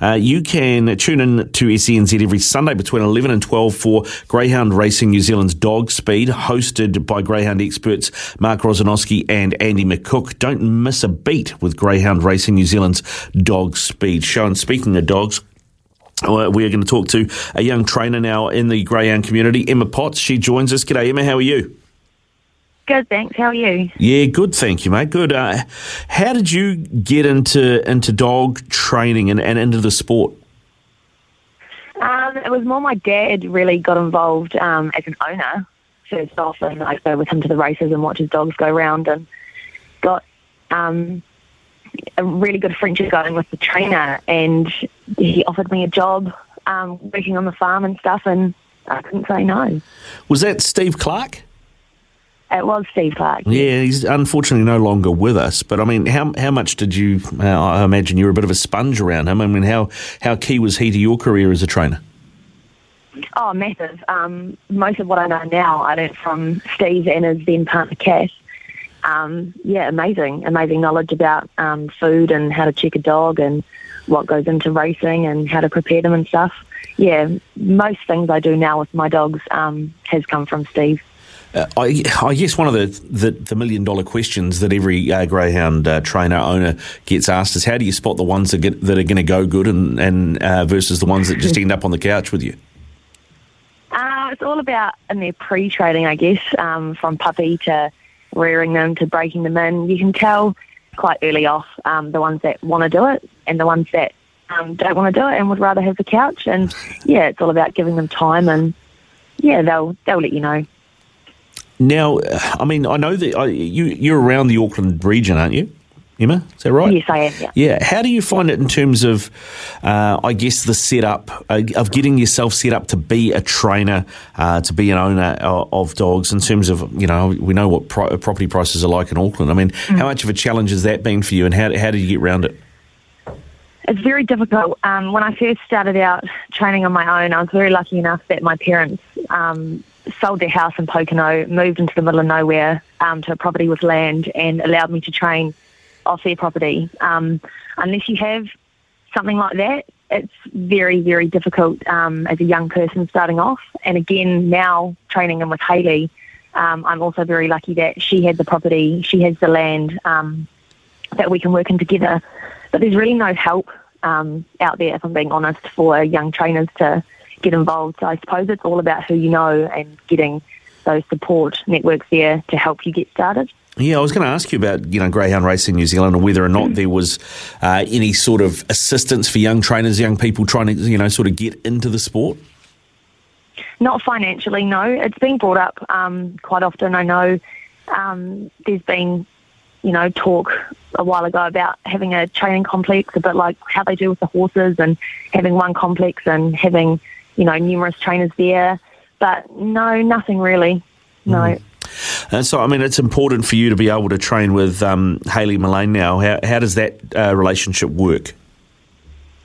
Uh, you can tune in to SENZ every Sunday between 11 and 12 for Greyhound Racing New Zealand's Dog Speed, hosted by Greyhound experts Mark Rosanowski and Andy McCook. Don't miss a beat with Greyhound Racing New Zealand's Dog Speed show. And speaking of dogs, uh, we are going to talk to a young trainer now in the Greyhound community, Emma Potts. She joins us. G'day, Emma. How are you? Good, thanks. How are you? Yeah, good. Thank you, mate. Good. Uh, how did you get into into dog training and, and into the sport? Um, it was more my dad really got involved um, as an owner first off, and I go with him to the races and watch his dogs go around, and got um, a really good friendship going with the trainer, and he offered me a job um, working on the farm and stuff, and I couldn't say no. Was that Steve Clark? It was Steve Clark. Yeah, he's unfortunately no longer with us. But I mean, how how much did you? Uh, I imagine you were a bit of a sponge around him. I mean, how how key was he to your career as a trainer? Oh, massive. Um, most of what I know now, I learned from Steve and his then partner, Cass. Um, yeah, amazing, amazing knowledge about um, food and how to check a dog and what goes into racing and how to prepare them and stuff. Yeah, most things I do now with my dogs um, has come from Steve. Uh, I, I guess one of the, the, the million dollar questions that every uh, greyhound uh, trainer owner gets asked is how do you spot the ones that, get, that are going to go good and, and uh, versus the ones that just end up on the couch with you? Uh, it's all about in their pre-training, I guess, um, from puppy to rearing them to breaking them in. You can tell quite early off um, the ones that want to do it and the ones that um, don't want to do it and would rather have the couch. And yeah, it's all about giving them time, and yeah, they'll they'll let you know. Now, I mean, I know that uh, you you're around the Auckland region, aren't you, Emma? Is that right? Yes, I am. Yeah. Yeah. How do you find it in terms of, uh, I guess, the setup uh, of getting yourself set up to be a trainer, uh, to be an owner of, of dogs? In terms of, you know, we know what pro- property prices are like in Auckland. I mean, how much of a challenge has that been for you, and how how did you get around it? It's very difficult. Um, when I first started out training on my own, I was very lucky enough that my parents um, sold their house in Pocono, moved into the middle of nowhere um, to a property with land, and allowed me to train off their property. Um, unless you have something like that, it's very, very difficult um, as a young person starting off. And again, now training in with Haley, um, I'm also very lucky that she had the property, she has the land um, that we can work in together. But there's really no help um, out there, if I'm being honest, for young trainers to get involved. So I suppose it's all about who you know and getting those support networks there to help you get started. Yeah, I was going to ask you about you know Greyhound Racing New Zealand and whether or not there was uh, any sort of assistance for young trainers, young people trying to you know sort of get into the sport. Not financially, no. It's been brought up um, quite often. I know um, there's been, you know, talk a while ago about having a training complex, a bit like how they do with the horses, and having one complex and having, you know, numerous trainers there. But no, nothing really. No. And so, I mean, it's important for you to be able to train with um, Haley Mullane now. How, how does that uh, relationship work?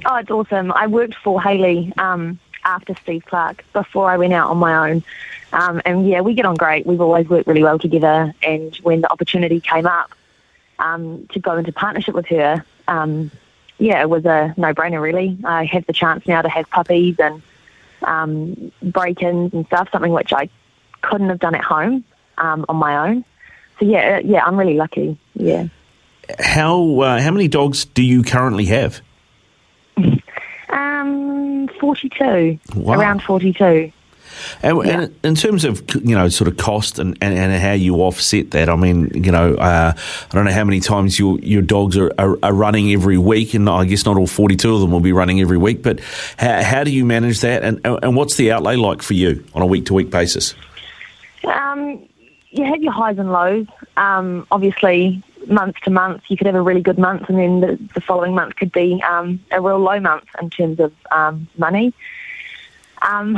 Oh, it's awesome. I worked for Haley um, after Steve Clark before I went out on my own. Um, and yeah, we get on great. We've always worked really well together. And when the opportunity came up um, to go into partnership with her, um, yeah, it was a no brainer, really. I have the chance now to have puppies and um, break ins and stuff, something which I couldn't have done at home um, on my own. So yeah, uh, yeah, I'm really lucky. Yeah. How uh, how many dogs do you currently have? Um, 42. Wow. Around 42. And, yeah. and, in terms of you know sort of cost and, and, and, how you offset that, I mean you know uh, I don't know how many times your your dogs are, are, are, running every week, and I guess not all forty two of them will be running every week. But how, how do you manage that, and and what's the outlay like for you on a week to week basis? Um, you have your highs and lows. Um, obviously, month to month, you could have a really good month, and then the, the following month could be um, a real low month in terms of um, money. Um,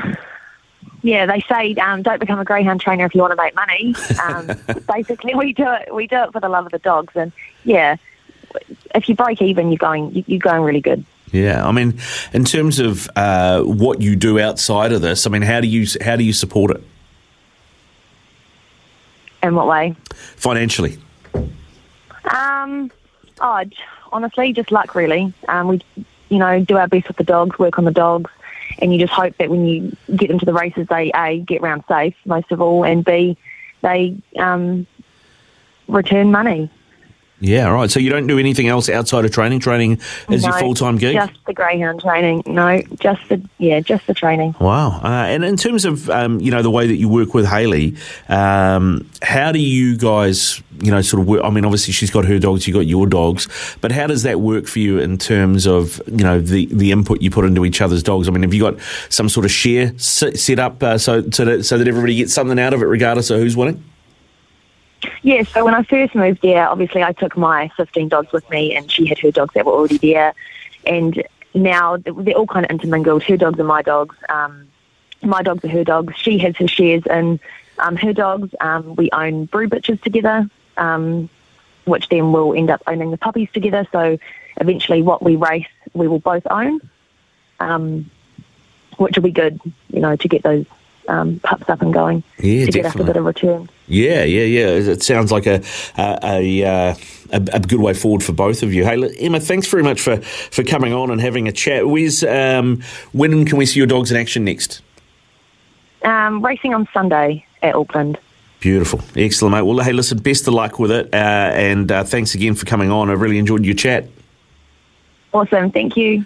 yeah, they say um, don't become a greyhound trainer if you want to make money. Um, basically, we do it. We do it for the love of the dogs, and yeah, if you break even, you're going you're going really good. Yeah, I mean, in terms of uh, what you do outside of this, I mean, how do you how do you support it? In what way? Financially. Um, oh, honestly, just luck, really. Um, we, you know, do our best with the dogs, work on the dogs, and you just hope that when you get into the races, they a get round safe most of all, and b they um, return money. Yeah, right. So you don't do anything else outside of training. Training is no, your full time gig. Just the greyhound training. No, just the yeah, just the training. Wow. Uh, and in terms of um, you know the way that you work with Haley, um, how do you guys you know sort of work? I mean, obviously she's got her dogs, you got your dogs, but how does that work for you in terms of you know the the input you put into each other's dogs? I mean, have you got some sort of share set up uh, so so that, so that everybody gets something out of it, regardless of who's winning? Yeah, so when I first moved there, obviously I took my 15 dogs with me, and she had her dogs that were already there. And now they're all kind of intermingled. Her dogs are my dogs. Um, my dogs are her dogs. She has her shares in um, her dogs. Um, we own brood bitches together, um, which then will end up owning the puppies together. So eventually, what we race, we will both own, um, which will be good, you know, to get those um, pups up and going yeah, to definitely. get us a bit of return. Yeah, yeah, yeah. It sounds like a a, a, a good way forward for both of you. Hey, Emma, thanks very much for, for coming on and having a chat. Where's, um, when can we see your dogs in action next? Um, racing on Sunday at Auckland. Beautiful. Excellent, mate. Well, hey, listen, best of luck with it. Uh, and uh, thanks again for coming on. I really enjoyed your chat. Awesome. Thank you.